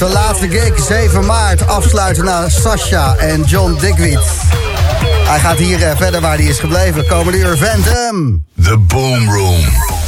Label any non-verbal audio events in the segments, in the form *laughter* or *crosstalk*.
Zijn laatste gig, 7 maart, afsluiten naar Sasha en John Digweed. Hij gaat hier eh, verder waar hij is gebleven. Komende uur Phantom. The Boom Room.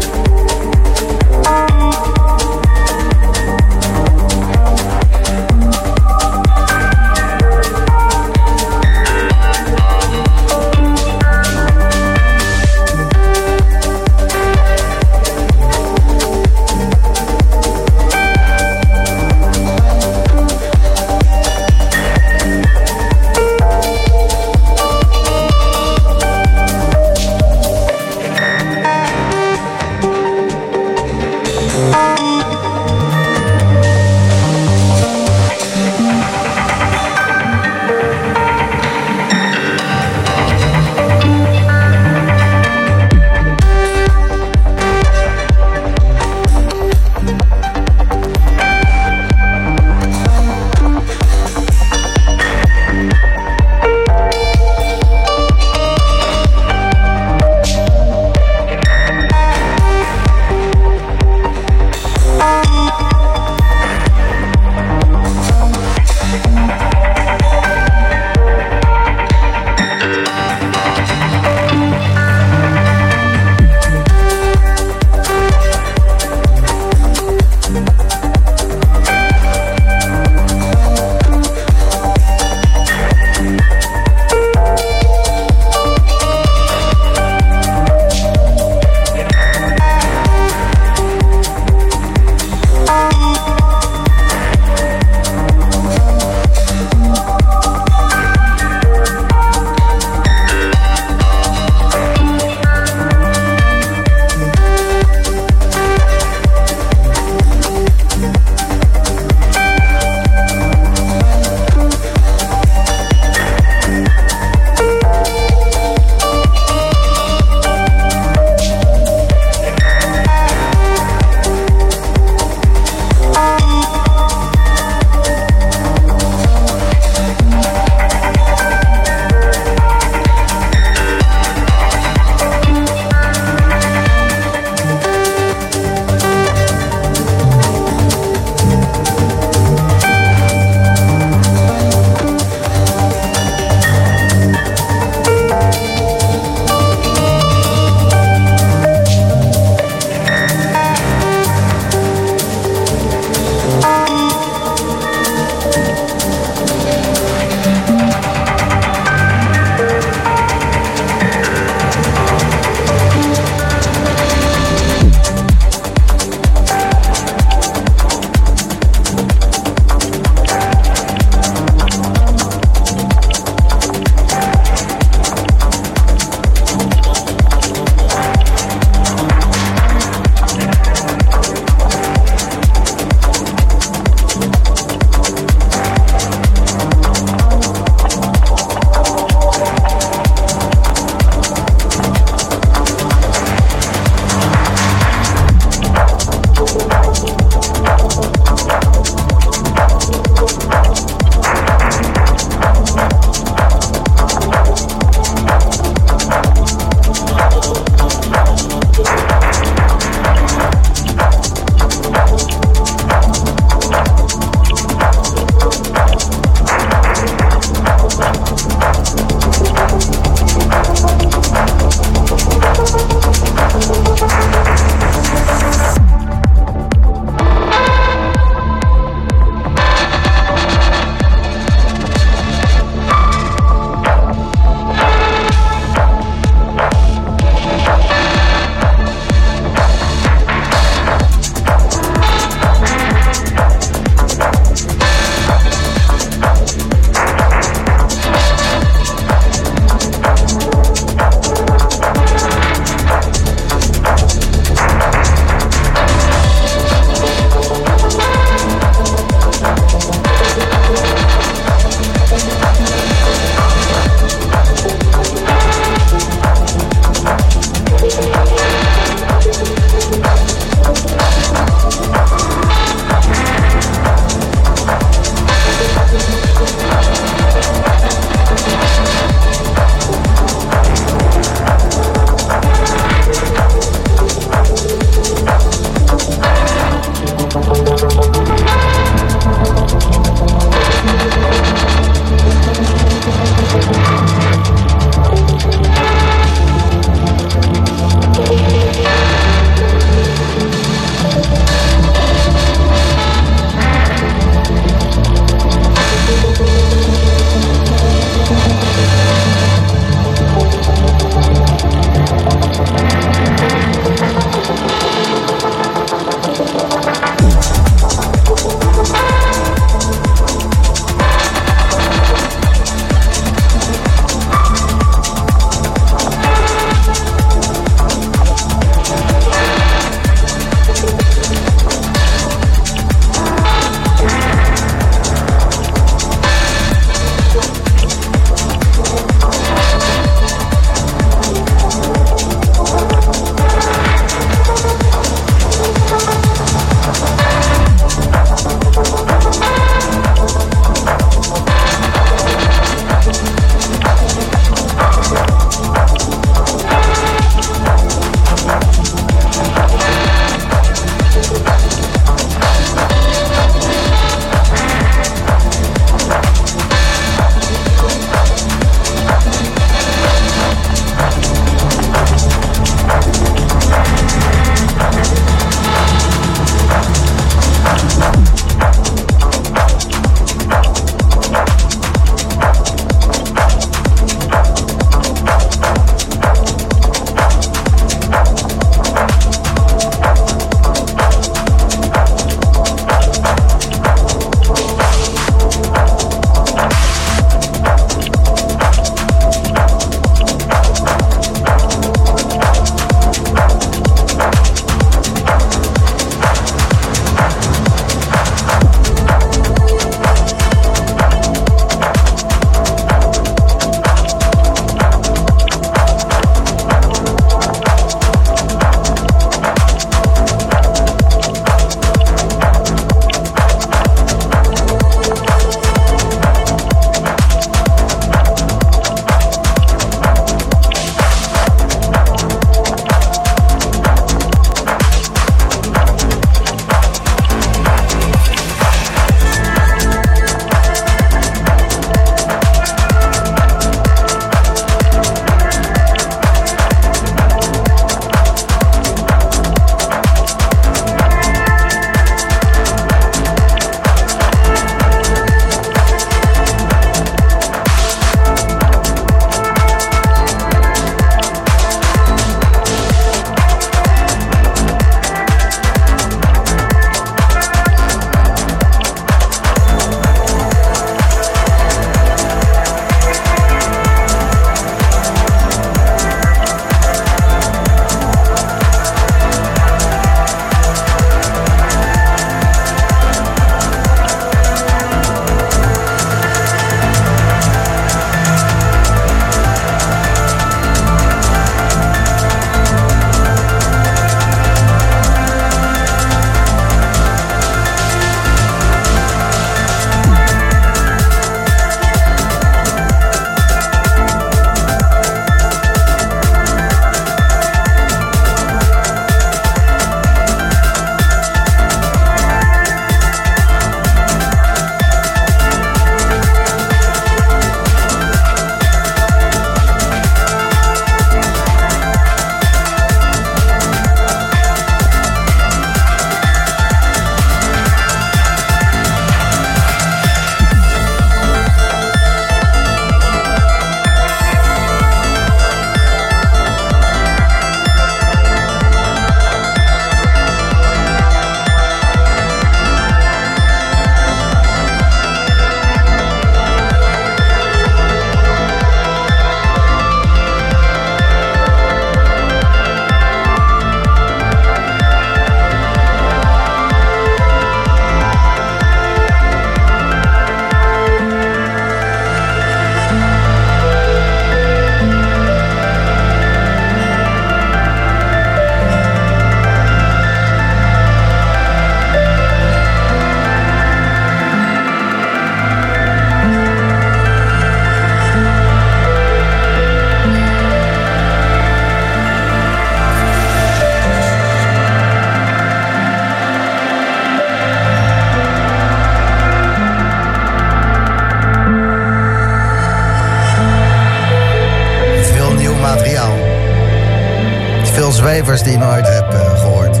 Die je nooit hebt uh, gehoord.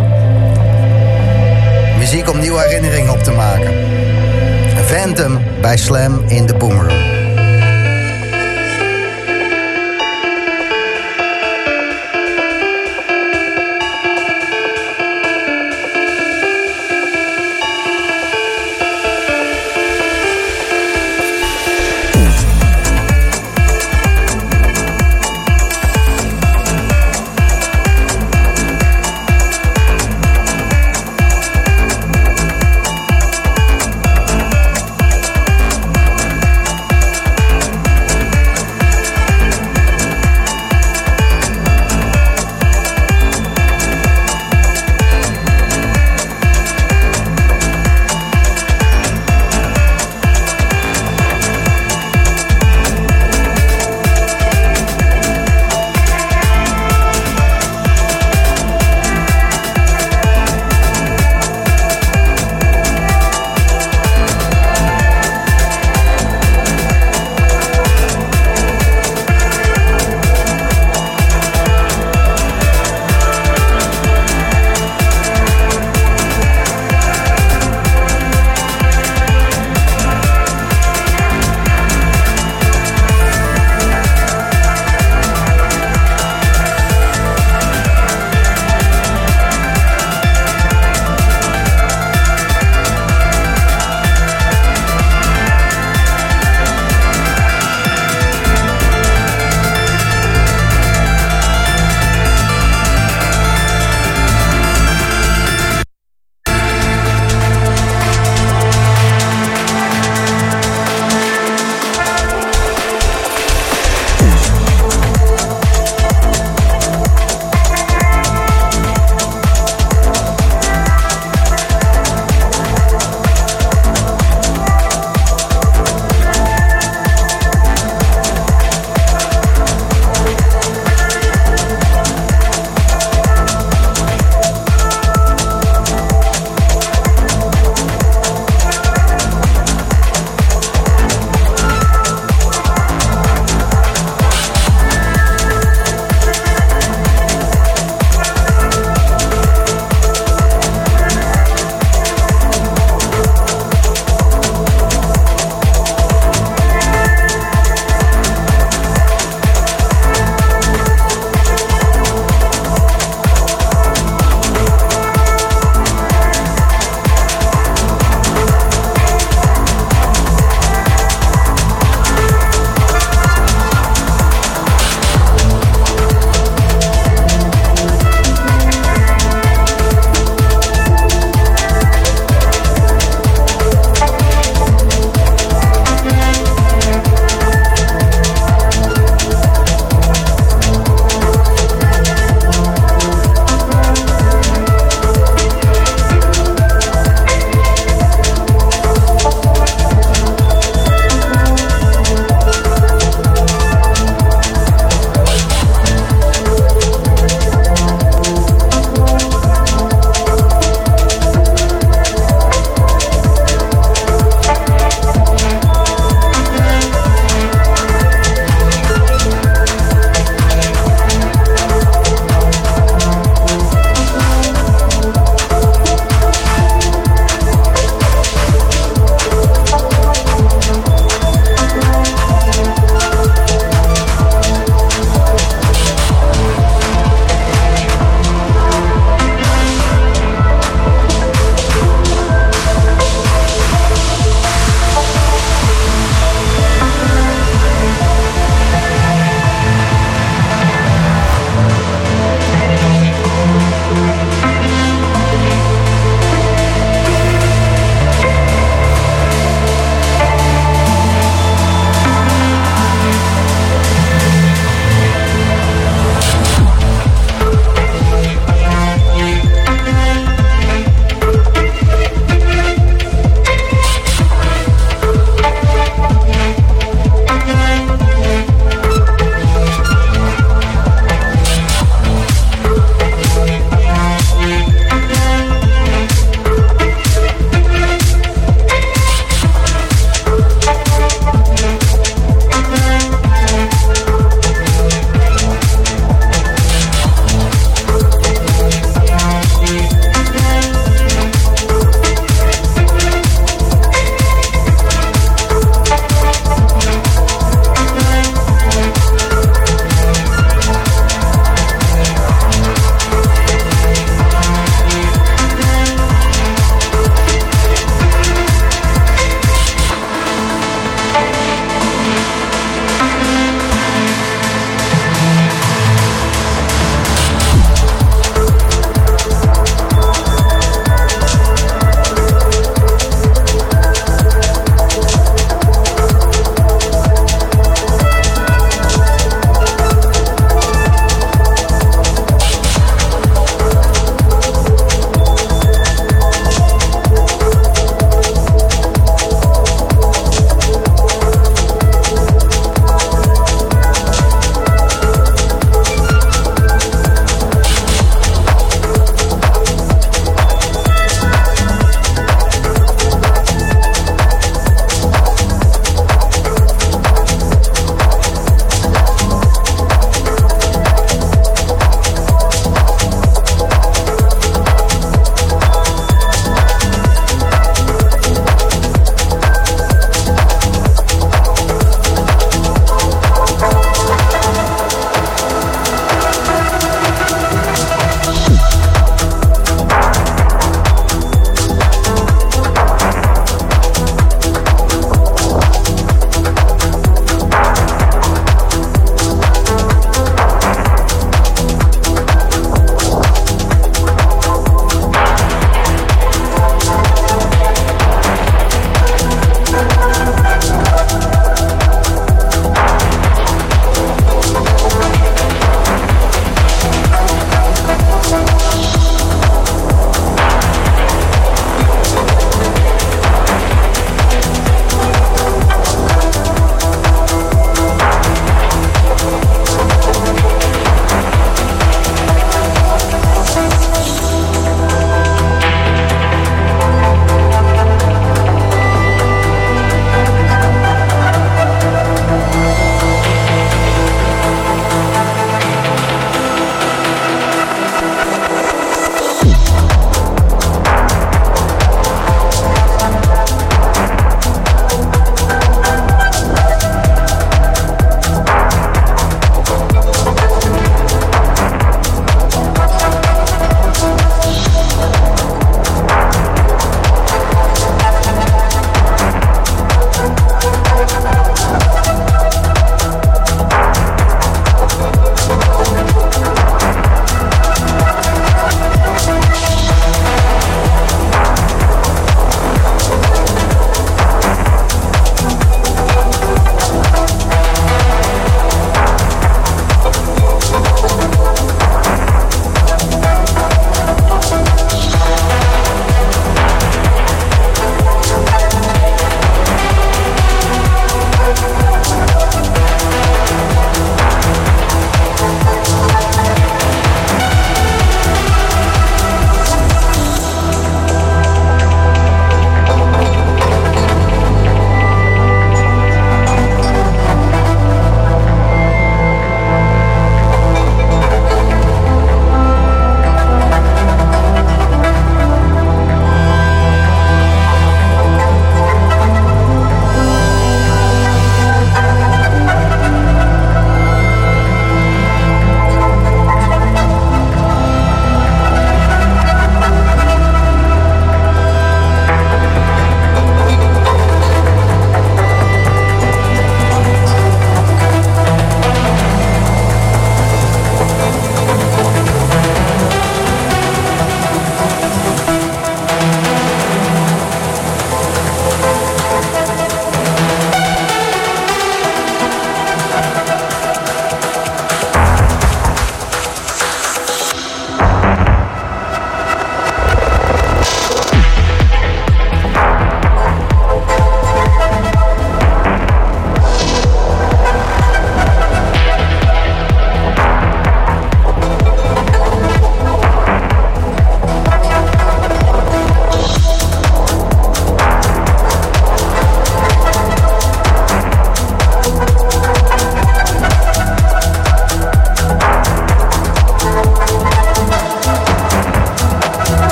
Muziek om nieuwe herinneringen op te maken. Phantom bij Slam in de Boomerang.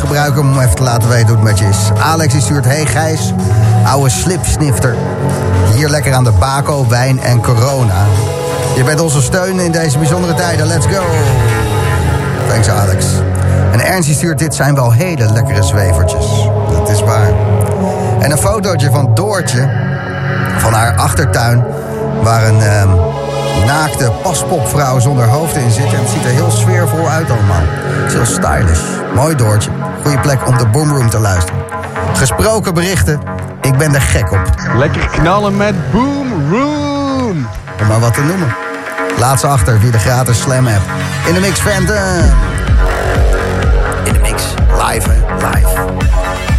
Slam app, gebruik hem om even te laten weten hoe het met je is. Alex stuurt, hey Gijs, oude slipsnifter. Hier lekker aan de bako, wijn en corona. Je bent onze steun in deze bijzondere tijden, let's go. Thanks Alex. En Ernst die stuurt, dit zijn wel hele lekkere zwevertjes. Dat is waar. En een fotootje van Doortje van haar achtertuin... waar een ehm, naakte paspopvrouw zonder hoofd in zit. En het ziet er heel sfeervol uit allemaal. Het is heel stylish. Mooi Doortje. Goeie plek om de Boomroom te luisteren. Gesproken berichten. Ik ben er gek op. Lekker knallen met Boomroom. Om maar wat te noemen. Laat ze achter via de gratis Slam app. In de mix Phantom. In de mix. Live, hè? Live.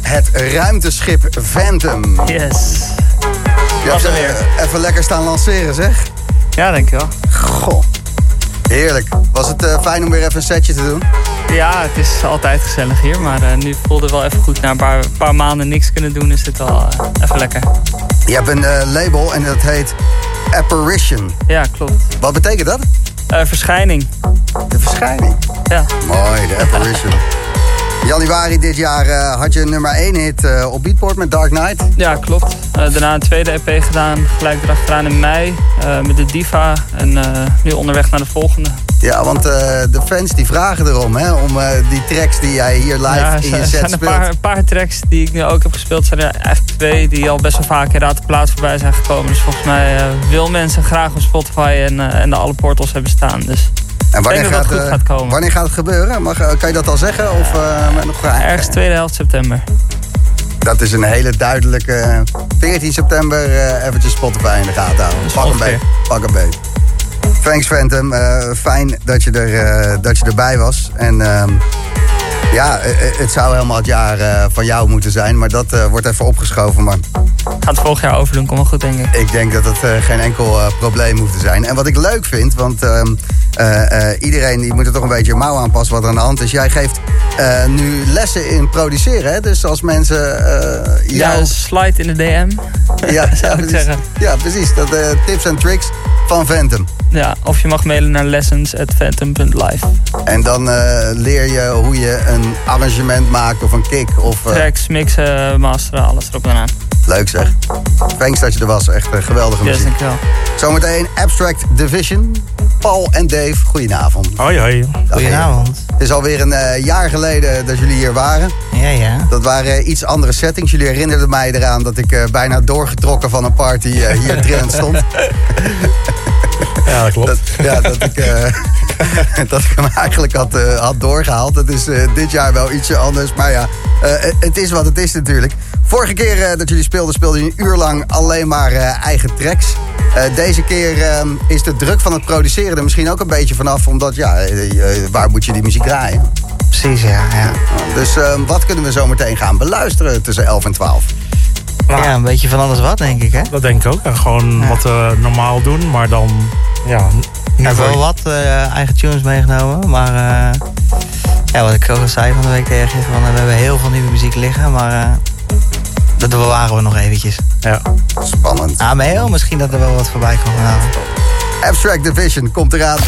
Het ruimteschip Phantom. Yes. Je hebt Was er eh, weer. even lekker staan lanceren, zeg. Ja, denk ik wel. Goh. Heerlijk. Was het eh, fijn om weer even een setje te doen? Ja, het is altijd gezellig hier. Maar eh, nu voelde het wel even goed. Na een paar, paar maanden niks kunnen doen is het wel eh, even lekker. Je hebt een eh, label en dat heet Apparition. Ja, klopt. Wat betekent dat? Eh, verschijning. De verschijning. Ja. Mooi, de Apparition. Januari dit jaar eh, had je een nummer 1 hit eh, op Beatport met Dark Knight. ja, klopt. Eh, daarna een tweede EP gedaan. Gelijk erachteraan in mei. met de Diva. En nu onderweg naar de volgende. Ja, want de fans die vragen erom, hè, om die tracks die jij hier live ja, in je er set zijn een paar, een paar tracks die ik nu ook heb gespeeld. zijn er eigenlijk twee die al best wel vaak in Raad de Plaats voorbij zijn gekomen. Dus volgens mij wil mensen graag op Spotify en, en de alle portals hebben staan. Dus En wanneer dat het eh, gaat komen. Wanneer gaat het gebeuren? Mag, eh, kan je dat al zeggen? Of eh, nog ergens tweede helft september. Dat is een hele duidelijke eh, 14 september eventjes Spotify in de gaten houden. Pak een ongeveer. beet. Pak een beet. Thanks Phantom. Fijn dat je, er, dat je erbij was. En ehm, ja, het zou helemaal het jaar van jou moeten zijn. Maar dat wordt even opgeschoven. Maar Gaat het volgend jaar overdoen, kom wel goed denk ik. ik denk dat het eh, geen enkel eh, probleem hoeft te zijn. En wat ik leuk vind, want ehm, eh, iedereen die moet er toch een beetje mouw aanpassen wat er aan de hand is. Jij geeft nu lessen in produceren. Hè? Dus als mensen jou... Ja, slide in de DM. Ja, *laughs* zou ik precies. zeggen. Ja, precies. Dat, tips en tricks van Phantom. Ja, of je mag mailen naar lessons@phantom.live. En dan leer je hoe je een arrangement maakt of een kick. Of, Tracks, mixen, masteren, alles erop en aan. Leuk zeg. Thanks dat je er was. Echt een geweldige Yes, muziek. dankjewel. Zometeen Abstract Division. Paul en Dave, goedenavond. Hoi, hoi. Goedenavond. Het is alweer een eh, jaar geleden dat jullie hier waren. Ja, ja. Dat waren eh, iets andere settings. Jullie herinnerden mij eraan dat ik eh, bijna doorgetrokken van een party eh, hier *laughs* trillend stond. Ja, dat klopt. Dat, ja, dat ik, eh, *laughs* *laughs* dat ik hem eigenlijk had, eh, had doorgehaald. Het is eh, dit jaar wel ietsje anders. Maar ja, eh, het is wat het is natuurlijk. Vorige keer dat jullie speelden, speelden jullie een uur lang alleen maar eigen tracks. Deze keer eh, is de druk van het produceren er misschien ook een beetje vanaf. Omdat, ja, waar moet je die muziek draaien? Precies, ja. ja. Dus eh, wat kunnen we zo meteen gaan beluisteren tussen 11 en 12? Ja, een beetje van alles wat, denk ik, hè? Dat denk ik ook. En gewoon Ja. wat we normaal doen, maar dan... Ja, Ik heb wel wat eh, eigen tunes meegenomen, maar... eh, ja, wat ik ook al zei van de week tegen je, van, eh, we hebben heel veel nieuwe muziek liggen, maar... eh, dat bewaren we nog eventjes. Ja. Spannend. Ah, maar heel misschien dat er wel wat voorbij komt vanavond. Abstract Division komt eraan.